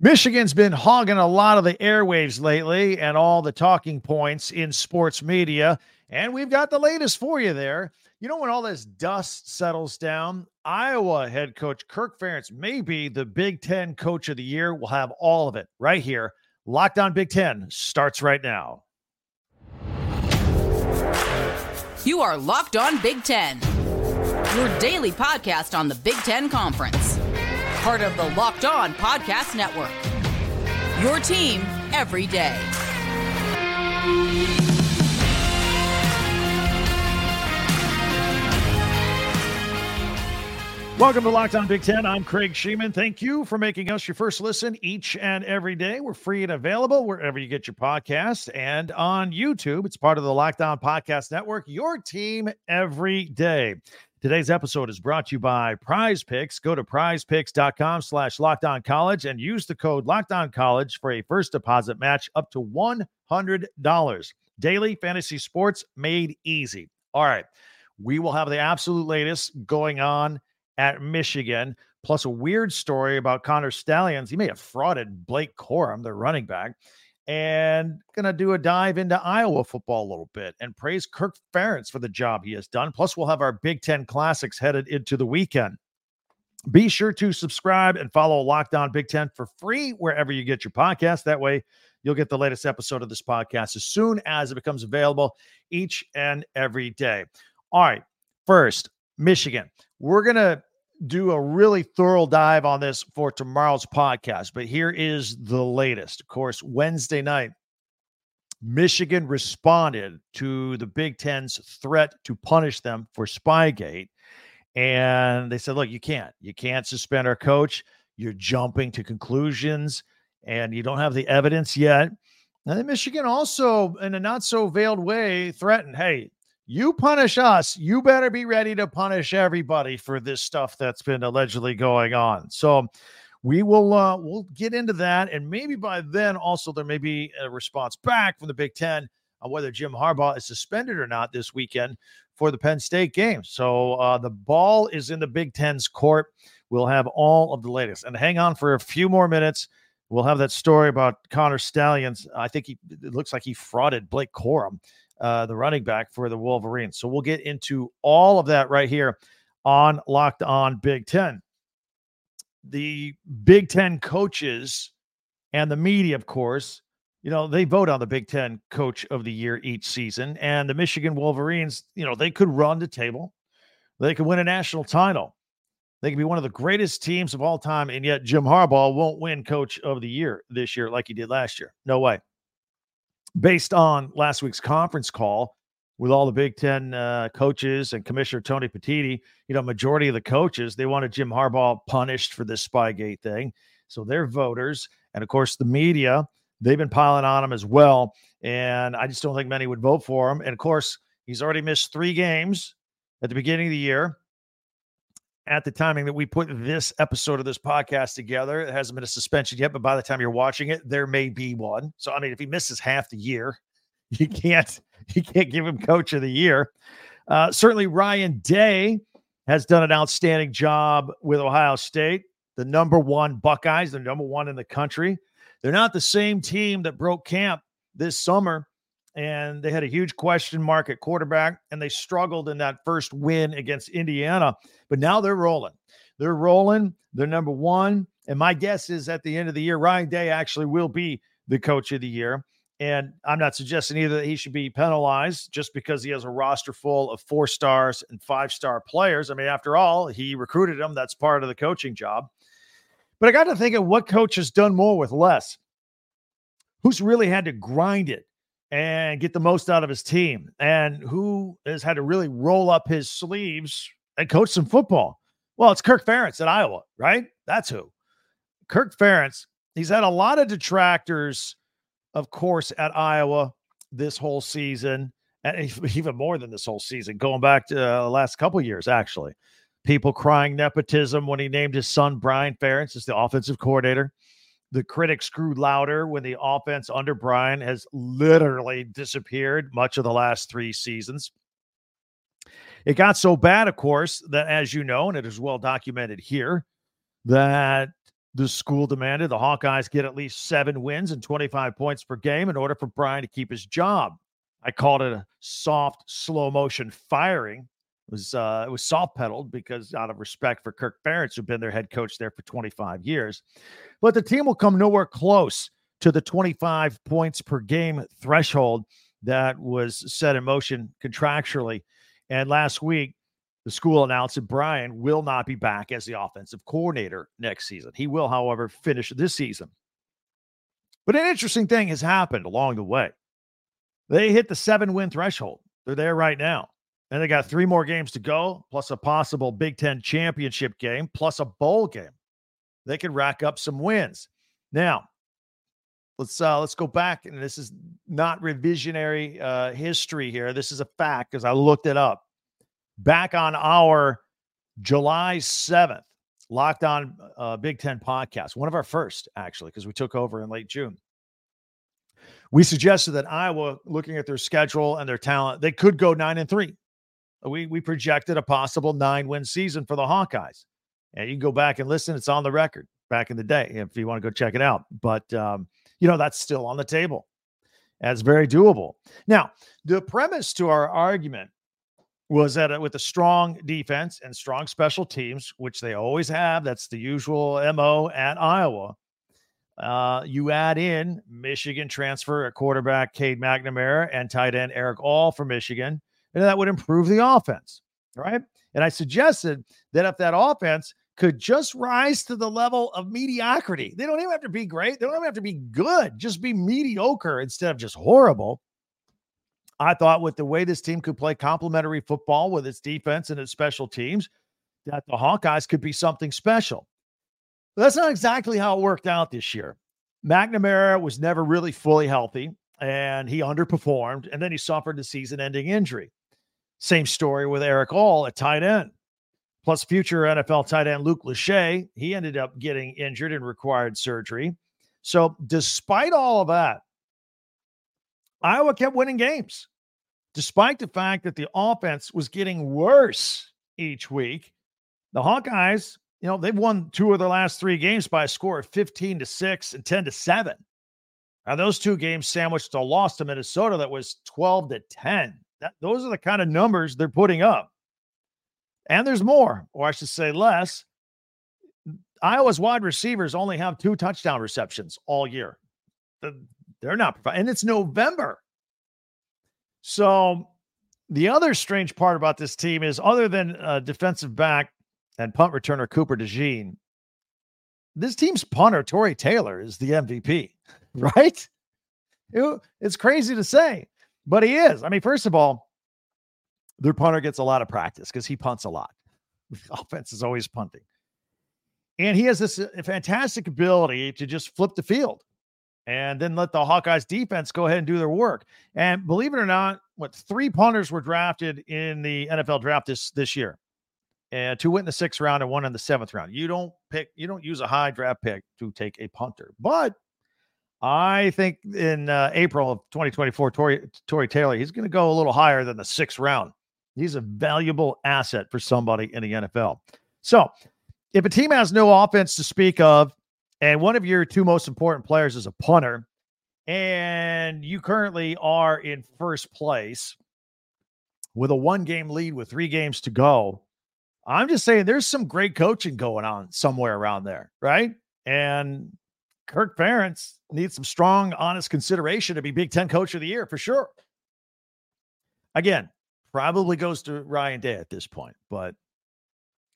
Michigan's been hogging a lot of the airwaves lately and all the talking points in sports media. And we've got the latest for you there. You know, when all this dust settles down, Iowa head coach Kirk Ferentz may be the Big Ten coach of the year. We'll have all of it right here. Locked on Big Ten starts right now. You are Locked on Big Ten, your daily podcast on the Big Ten Conference part of the Locked On Podcast Network. Your team every day. Welcome to Locked On Big Ten. I'm Craig Shemon. Thank you for making us your first listen each and every day. We're free and available wherever you get your podcast and on YouTube. It's part of the Locked On Podcast Network, your team every day. Today's episode is brought to you by Prize Picks. Go to prizepicks.com slash lockdown college and use the code lockdown college for a first deposit match up to $100. Daily fantasy sports made easy. All right. We will have the absolute latest going on at Michigan, plus a weird story about Connor Stalions. He may have frauded Blake Corum, the running back and going to do a dive into Iowa football a little bit and praise Kirk Ferentz for the job he has done. Plus, we'll have our Big Ten Classics headed into the weekend. Be sure to subscribe and follow Locked On Big Ten for free wherever you get your podcast. That way, you'll get the latest episode of this podcast as soon as it becomes available each and every day. All right, first, Michigan. We're going to do a really thorough dive on this for tomorrow's podcast, but here is the latest. Of course, Wednesday night, Michigan responded to the Big Ten's threat to punish them for Spygate. And they said, look, you can't. You can't suspend our coach. You're jumping to conclusions and you don't have the evidence yet. And then Michigan also, in a not so veiled way, threatened, hey, you punish us, you better be ready to punish everybody for this stuff that's been allegedly going on. So we will uh we'll get into that and maybe by then also there may be a response back from the Big 10 on whether Jim Harbaugh is suspended or not this weekend for the Penn State game. So uh the ball is in the Big 10's court. We'll have all of the latest. And hang on for a few more minutes. We'll have that story about Connor Stalions. I think he it looks like he frauded Blake Corum uh, the running back for the Wolverines. So we'll get into all of that right here on Locked On Big Ten. The Big Ten coaches and the media, of course, you know, they vote on the Big Ten coach of the year each season. And the Michigan Wolverines, you know, they could run the table, they could win a national title. They could be one of the greatest teams of all time, and yet Jim Harbaugh won't win coach of the year this year like he did last year. No way based on last week's conference call with all the Big Ten uh, coaches and Commissioner Tony Petitti, you know, majority of the coaches they wanted Jim Harbaugh punished for this Spygate thing. So they're voters, and of course the media they've been piling on him as well. And I just don't think many would vote for him. And of course, he's already missed three games at the beginning of the year at the timing that we put this episode of this podcast together. It hasn't been a suspension yet, but by the time you're watching it, there may be one. So I mean, if he misses half the year, you can't you can't give him coach of the year. Uh, certainly, Ryan Day has done an outstanding job with Ohio State, the number one Buckeyes, the number one in the country. They're not the same team that broke camp this summer and they had a huge question mark at quarterback, and they struggled in that first win against Indiana. But now they're rolling. They're rolling. They're number one. And my guess is at the end of the year, Ryan Day actually will be the coach of the year. And I'm not suggesting either that he should be penalized just because he has a roster full of four stars and five star players. I mean, after all, he recruited them. That's part of the coaching job. But I got to think of what coach has done more with less. Who's really had to grind it and get the most out of his team and who has had to really roll up his sleeves and coach some football. Well, it's Kirk Ferentz at Iowa, right? That's who. Kirk Ferentz, he's had a lot of detractors, of course, at Iowa this whole season, and even more than this whole season, going back to uh, the last couple years, actually. People crying nepotism when he named his son Brian Ferentz as the offensive coordinator the critics grew louder when the offense under Brian has literally disappeared much of the last three seasons. It got so bad, of course, that as you know, and it is well documented here, that The school demanded the Hawkeyes get at least seven wins and 25 points per game in order for Brian to keep his job. I called it a soft, slow motion firing. Was uh, it was soft pedaled because out of respect for Kirk Ferentz, who'd been their head coach there for 25 years. But the team will come nowhere close to the 25 points per game threshold that was set in motion contractually. And last week, the school announced that Brian will not be back as the offensive coordinator next season. He will, however, finish this season. But an interesting thing has happened along the way. They hit the seven win threshold. They're there right now. And they got three more games to go, plus a possible Big Ten championship game, plus a bowl game. They could rack up some wins. Now, let's uh, let's go back, and this is not revisionary uh, history here. This is a fact because I looked it up. Back on our July seventh, Locked On uh, Big Ten podcast, one of our first actually, because we took over in late June. We suggested that Iowa, looking at their schedule and their talent, they could go nine and three. We we projected a possible nine win season for the Hawkeyes, and you can go back and listen. It's on the record back in the day if you want to go check it out. But um, you know that's still on the table. That's very doable. Now, the premise to our argument was that uh, with a strong defense and strong special teams, which they always have, that's the usual MO at Iowa. Uh, you add in Michigan transfer at quarterback Cade McNamara and tight end Erick All for Michigan, and that would improve the offense, right? And I suggested that if that offense could just rise to the level of mediocrity, they don't even have to be great, they don't even have to be good, just be mediocre instead of just horrible. I thought with the way this team could play complementary football with its defense and its special teams, that the Hawkeyes could be something special. But that's not exactly how it worked out this year. McNamara was never really fully healthy and he underperformed, and then he suffered the season ending injury. Same story with Erick All at tight end. Plus, future NFL tight end Luke Lachey, he ended up getting injured and required surgery. So, despite all of that, Iowa kept winning games, despite the fact that the offense was getting worse each week. The Hawkeyes you know, they've won two of their last three games by a score of 15 to 6 and 10 to 7. Now, those two games sandwiched a loss to Minnesota that was 12 to 10. That, those are the kind of numbers they're putting up. And there's more, or I should say less. Iowa's wide receivers only have two touchdown receptions all year. They're not, and it's November. So, the other strange part about this team is, other than a defensive back and punt returner Cooper DeJean, this team's punter, Tory Taylor, is the MVP, right? It, it's crazy to say, but he is. I mean, first of all, their punter gets a lot of practice because he punts a lot. The offense is always punting. And he has this uh, fantastic ability to just flip the field and then let the Hawkeyes defense go ahead and do their work. And believe it or not, what three punters were drafted in the NFL draft this this year and two went in the sixth round and one in the seventh round. You don't pick, you don't use a high draft pick to take a punter. But I think in uh, April of 2024, Tory, Tory Taylor, he's going to go a little higher than the sixth round. He's a valuable asset for somebody in the NFL. So if a team has no offense to speak of, and one of your two most important players is a punter, and you currently are in first place with a one game lead with three games to go, I'm just saying there's some great coaching going on somewhere around there, right? And Kirk Ferentz needs some strong, honest consideration to be Big Ten Coach of the Year for sure. Again, probably goes to Ryan Day at this point, but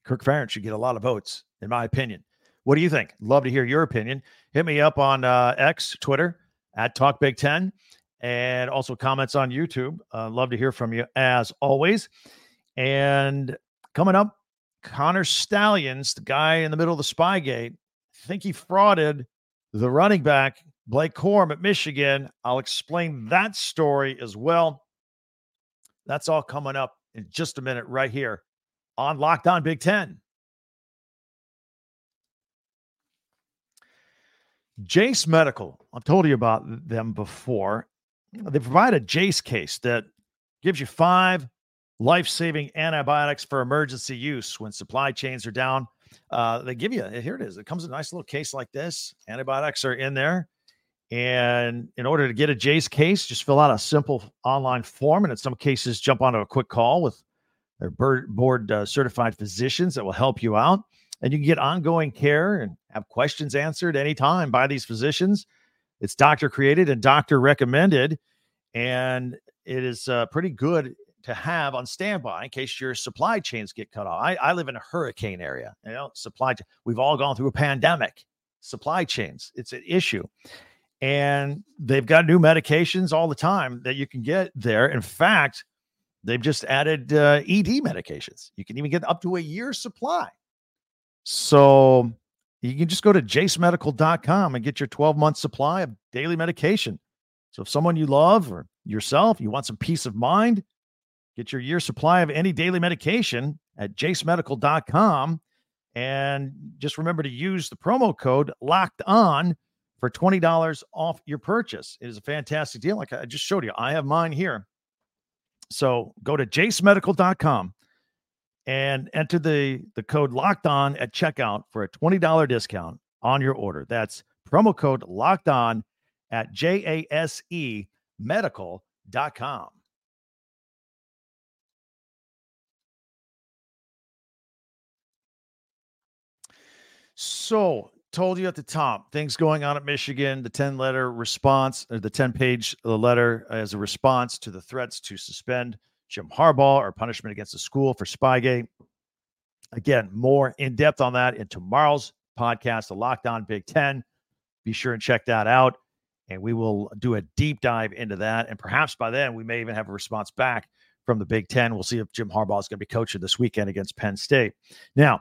Kirk Ferentz should get a lot of votes, in my opinion. What do you think? Love to hear your opinion. Hit me up on uh, X, Twitter at Talk Big Ten, and also comments on YouTube. Uh, love to hear from you as always. And coming up, Connor Stalions, the guy in the middle of the Spygate, I think he frauded the running back, Blake Corum at Michigan. I'll explain that story as well. That's all coming up in just a minute, right here on Locked On Big Ten. Jase Medical, I've told you about them before. They provide a Jase case that gives you five life saving antibiotics for emergency use when supply chains are down Uh, they give you here it is. It comes in a nice little case like this. Antibiotics are in there. And in order to get a Jase case, just fill out a simple online form. And in some cases, jump onto a quick call with their board uh, certified physicians that will help you out. And you can get ongoing care and have questions answered anytime by these physicians. It's doctor created and doctor recommended. And it is uh, pretty good to have on standby in case your supply chains get cut off. I, I live in a hurricane area. You know, supply. We've all gone through a pandemic. Supply chains. It's an issue, and they've got new medications all the time that you can get there. In fact, they've just added uh, ED medications. You can even get up to a year's supply. So you can just go to jasemedical.com and get your 12 month supply of daily medication. So if someone you love or yourself, you want some peace of mind, get your year supply of any daily medication at jasemedical.com. And just remember to use the promo code locked on for $20 off your purchase. It is a fantastic deal. Like I just showed you, I have mine here. So go to jasemedical.com and enter the, the code locked on at checkout for a $20 discount on your order. That's promo code locked on at J A S E medical.com. So, told you at the top things going on at Michigan, the 10 letter response, or the 10 page uh, letter as a response to the threats to suspend Jim Harbaugh or punishment against the school for Spygate. Again, more in depth on that in tomorrow's podcast, the Locked On Big Ten. Be sure and check that out and we will do a deep dive into that. And perhaps by then, we may even have a response back from the Big Ten. We'll see if Jim Harbaugh is going to be coaching this weekend against Penn State. Now,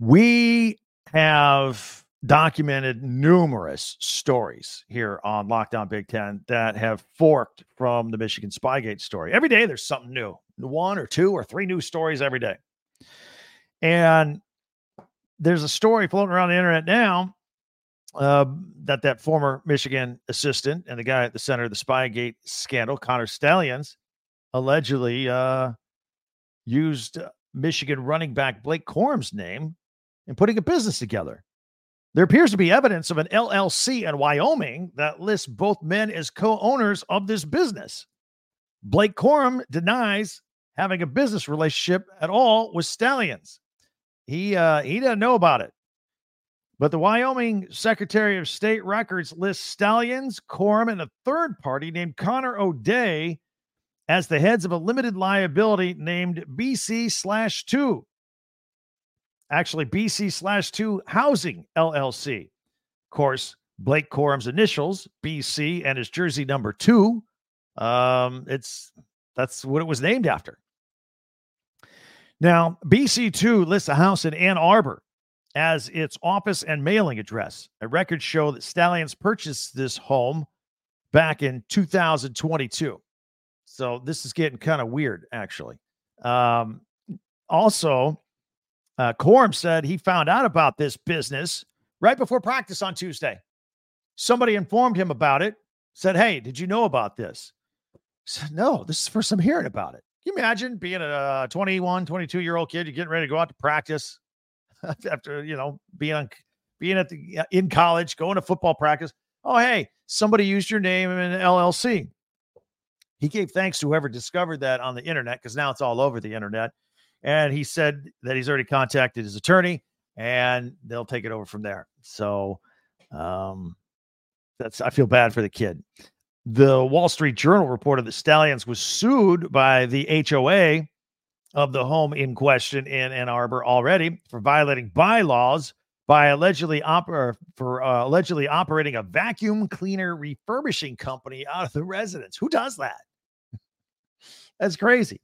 we have documented numerous stories here on Locked On Big Ten that have forked from the Michigan Spygate story. Every day, there's something new one or two or three new stories every day. And there's a story floating around the internet now uh, that that former Michigan assistant and the guy at the center of the Spygate scandal, Connor Stalions, allegedly uh, used Michigan running back Blake Corum's name in putting a business together. There appears to be evidence of an LLC in Wyoming that lists both men as co-owners of this business. Blake Corum denies having a business relationship at all with Stalions. He uh, he doesn't know about it. But the Wyoming Secretary of State records lists Stalions, Corum, and a third party named Connor O'Day as the heads of a limited liability named BC slash two. Actually, BC slash two Housing LLC. Of course, Blake Corum's initials, BC, and his jersey number two. Um, it's that's what it was named after. Now, BC2 lists a house in Ann Arbor as its office and mailing address. A records show that Stalions purchased this home back in 2022. So this is getting kind of weird, actually. Um, also, uh, Corum said he found out about this business right before practice on Tuesday. Somebody informed him about it, said, Hey, did you know about this? said, No, this is the first I'm hearing about it. Can you imagine being a 21, 22 year old kid? You're getting ready to go out to practice. after you know being on being at the in college, going to football practice. Oh, hey, somebody used your name in an LLC. He gave thanks to whoever discovered that on the internet because now it's all over the internet. And he said that he's already contacted his attorney and they'll take it over from there. So um, that's I feel bad for the kid. The Wall Street Journal reported that Stalions was sued by the HOA of the home in question in Ann Arbor already for violating bylaws by allegedly for uh, allegedly operating a vacuum cleaner refurbishing company out of the residence. Who does that? That's crazy.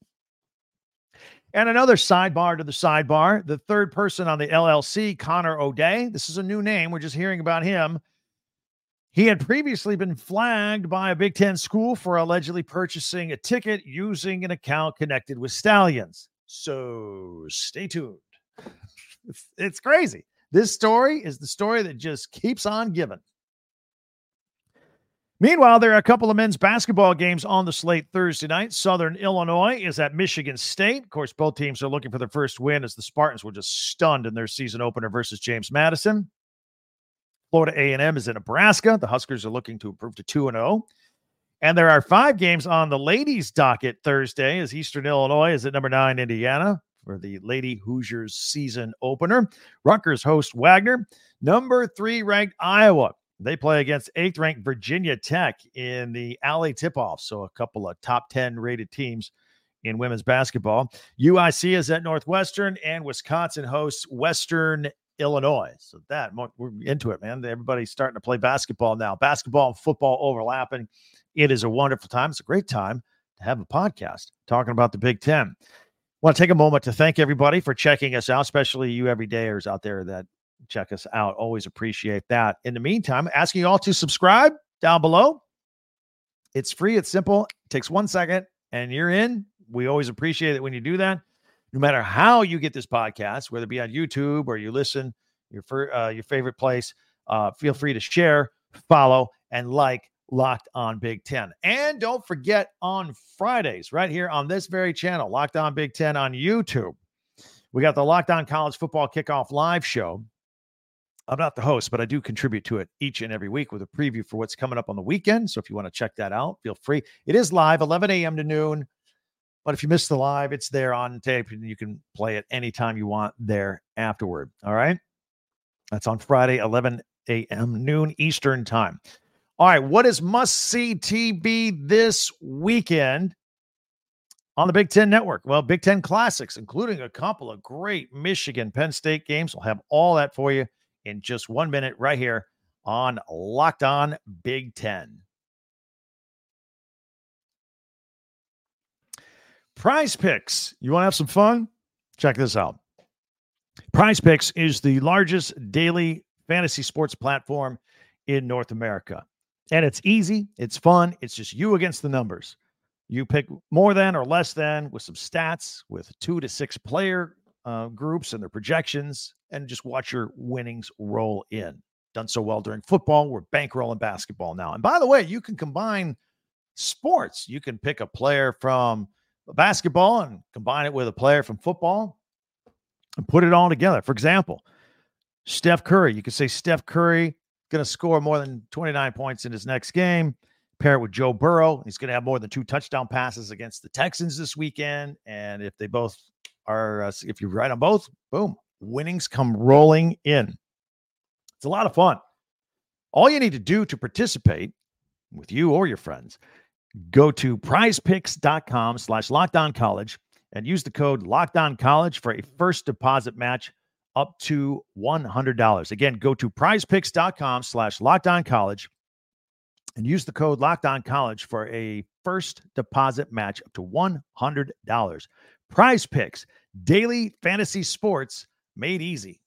And another sidebar to the sidebar, the third person on the LLC, Connor O'Day. This is a new name. We're just hearing about him. He had previously been flagged by a Big Ten school for allegedly purchasing a ticket using an account connected with Stalions. So stay tuned. It's, crazy. This story is the story that just keeps on giving. Meanwhile, there are a couple of men's basketball games on the slate Thursday night. Southern Illinois is at Michigan State. Of course, both teams are looking for their first win as the Spartans were just stunned in their season opener versus James Madison. Florida A&M is in Nebraska. The Huskers are looking to improve to 2 and 0. And there are five games on the ladies' docket Thursday as Eastern Illinois is at number 9 Indiana for the Lady Hoosiers season opener. Rutgers host Wagner. Number 3 ranked Iowa they play against eighth ranked Virginia Tech in the Ally tip off. So, a couple of top 10 rated teams in women's basketball. UIC is at Northwestern, and Wisconsin hosts Western Illinois. So, that we're into it, man. Everybody's starting to play basketball now. Basketball and football overlapping. It is a wonderful time. It's a great time to have a podcast talking about the Big Ten. I want to take a moment to thank everybody for checking us out, especially you everydayers out there that check us out. Always appreciate that. In the meantime, asking you all to subscribe down below. It's free, it's simple, it takes one second, and you're in. We always appreciate it when you do that. No matter how you get this podcast, whether it be on YouTube or you listen, your fir- uh, your favorite place, uh, feel free to share, follow, and like Locked On Big Ten. And don't forget on Fridays, right here on this very channel, Locked On Big Ten on YouTube, we got the Locked On College Football Kickoff Live Show. I'm not the host, but I do contribute to it each and every week with a preview for what's coming up on the weekend. So if you want to check that out, feel free. It is live, 11 a.m. to noon. But if you missed the live, it's there on tape and you can play it anytime you want there afterward. All right. That's on Friday, 11 a.m. noon Eastern time. All right. What is must see TV this weekend on the Big Ten Network? Well, Big Ten Classics, including a couple of great Michigan Penn State games. We'll have all that for you in just one minute right here on Locked On Big Ten. Prize Picks. You want to have some fun? Check this out. Prize Picks is the largest daily fantasy sports platform in North America. And it's easy, it's fun, it's just you against the numbers. You pick more than or less than with some stats, with two to six player uh, groups and their projections, and just watch your winnings roll in. Done so well during football. We're bankrolling basketball now. And by the way, you can combine sports. You can pick a player from basketball and combine it with a player from football and put it all together. For example, Steph Curry. You could say Steph Curry going to score more than 29 points in his next game. Pair it with Joe Burrow. He's going to have more than two touchdown passes against the Texans this weekend. And if they both are, uh, if you write on both, boom, winnings come rolling in. It's a lot of fun. All you need to do to participate with you or your friends, go to prizepicks.com slash lockdown college and use the code lockdown college for a first deposit match up to $100. Again, go to prizepicks.com slash lockdown college and use the code lockdown college for a first deposit match up to $100. Prize Picks, daily fantasy sports made easy.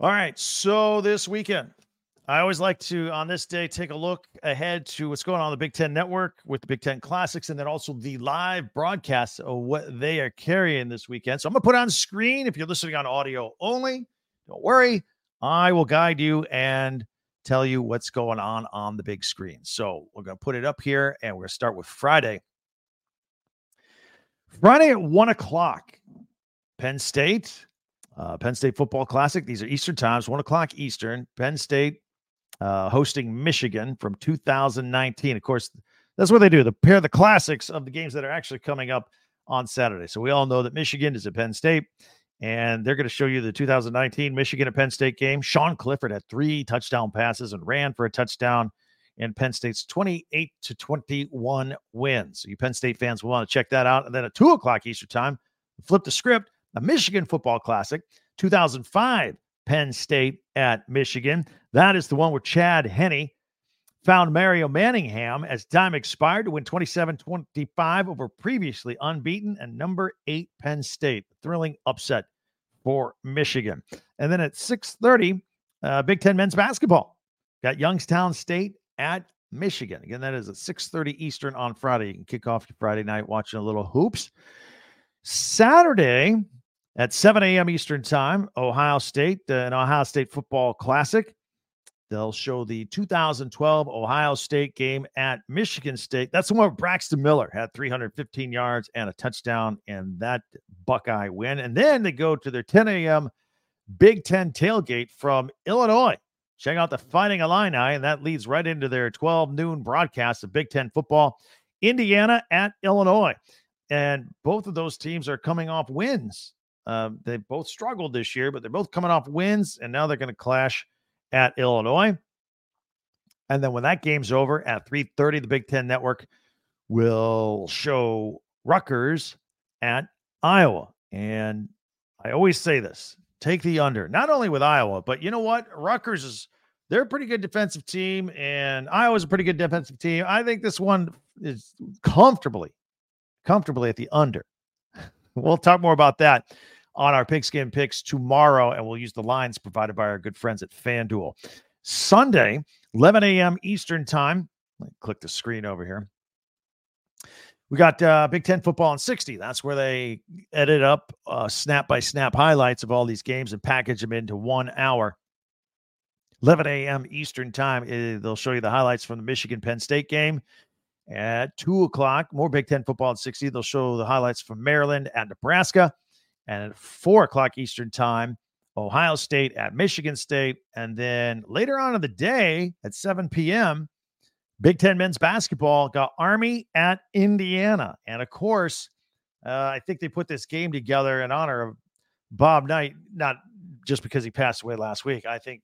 All right. So this weekend, I always like to, on this day, take a look ahead to what's going on, the Big Ten Network with the Big Ten Classics and then also the live broadcasts of what they are carrying this weekend. So I'm going to put on screen. If you're listening on audio only, don't worry. I will guide you and tell you what's going on on the big screen. So we're going to put it up here and we're going to start with Friday. Friday at one o'clock, Penn State, uh, Penn State Football Classic. These are Eastern times, one o'clock Eastern. Penn State uh, hosting Michigan from 2019. Of course, that's what they do. They pair the classics of the games that are actually coming up on Saturday. So we all know that Michigan is at Penn State and they're going to show you the 2019 Michigan at Penn State game. Sean Clifford had three touchdown passes and ran for a touchdown in Penn State's 28 to 21 win. So you Penn State fans will want to check that out. And then at two o'clock Eastern time, flip the script, the Michigan Football Classic, 2005 Penn State at Michigan. That is the one where Chad Henne found Mario Manningham as time expired to win 27 25 over previously unbeaten and number eight Penn State. Thrilling upset for Michigan. And then at 6:30, uh, Big Ten men's basketball got Youngstown State at Michigan. Again, that is at 6:30 Eastern on Friday. You can kick off your Friday night watching a little hoops. Saturday, At 7 a.m. Eastern Time, Ohio State, uh, an Ohio State football classic. They'll show the 2012 Ohio State game at Michigan State. That's the one where Braxton Miller had 315 yards and a touchdown in that Buckeye win. And then they go to their 10 a.m. Big Ten tailgate from Illinois. Check out the Fighting Illini, and that leads right into their 12 noon broadcast of Big Ten football. Indiana at Illinois. And both of those teams are coming off wins. Uh, they both struggled this year, but they're both coming off wins, and now they're going to clash at Illinois. And then when that game's over at 3:30, the Big Ten Network will show Rutgers at Iowa. And I always say this: take the under, not only with Iowa, but you know what? Rutgers is they're a pretty good defensive team, and Iowa's a pretty good defensive team. I think this one is comfortably, comfortably at the under. we'll talk more about that on our pigskin picks tomorrow, and we'll use the lines provided by our good friends at FanDuel. Sunday, 11 a.m. Eastern Time. click the screen over here. We got uh, Big Ten football in 60. That's where they edit up uh, snap by snap highlights of all these games and package them into one hour. 11 a.m. Eastern Time. Eh, they'll show you the highlights from the Michigan Penn State game. At 2 o'clock, more Big Ten football in 60. They'll show the highlights from Maryland and Nebraska. And at four o'clock Eastern time, Ohio State at Michigan State. And then later on in the day at 7 p.m., Big Ten men's basketball got Army at Indiana. And of course, uh, I think they put this game together in honor of Bob Knight, not just because he passed away last week. I think,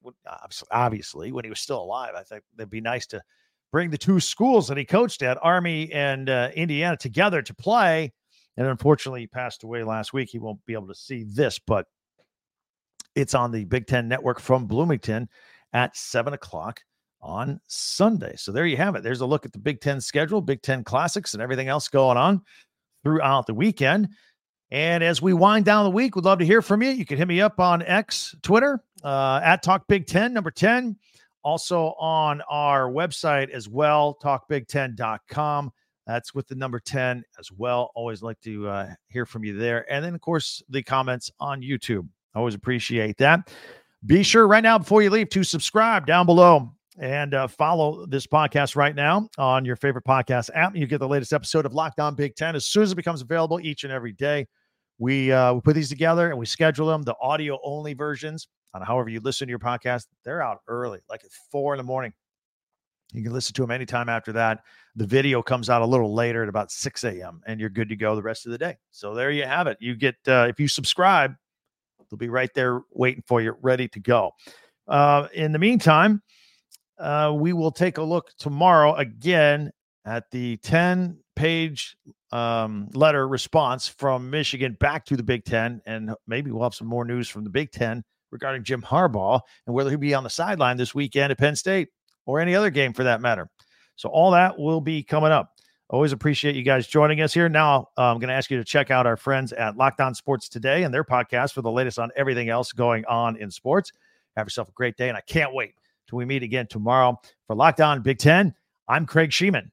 obviously, when he was still alive, I think it'd be nice to bring the two schools that he coached at, Army and uh, Indiana, together to play and unfortunately, he passed away last week. He won't be able to see this, but it's on the Big Ten Network from Bloomington at seven o'clock on Sunday. So there you have it. There's a look at the Big Ten schedule, Big Ten classics, and everything else going on throughout the weekend. And as we wind down the week, we'd love to hear from you. You can hit me up on X, Twitter, uh, at Talk Big Ten, number 10. Also on our website as well, talkbig10.com. That's with the number 10 as well. Always like to uh, hear from you there. And then, of course, the comments on YouTube. Always appreciate that. Be sure right now, before you leave, to subscribe down below and uh, follow this podcast right now on your favorite podcast app. You get the latest episode of Locked On Big Ten as soon as it becomes available each and every day. We uh, we put these together and we schedule them, the audio only versions on however you listen to your podcast. They're out early, like at four in the morning. You can listen to them anytime after that. The video comes out a little later at about 6 a.m. and you're good to go the rest of the day. So there you have it. You get, uh, if you subscribe, they'll be right there waiting for you, ready to go. Uh, in the meantime, uh, we will take a look tomorrow again at the 10 page um, letter response from Michigan back to the Big Ten. And maybe we'll have some more news from the Big Ten regarding Jim Harbaugh and whether he'll be on the sideline this weekend at Penn State or any other game for that matter. So all that will be coming up. Always appreciate you guys joining us here. Now, uh, I'm going to ask you to check out our friends at Locked On Sports Today and their podcast for the latest on everything else going on in sports. Have yourself a great day, and I can't wait till we meet again tomorrow for Locked On Big Ten. I'm Craig Shemon.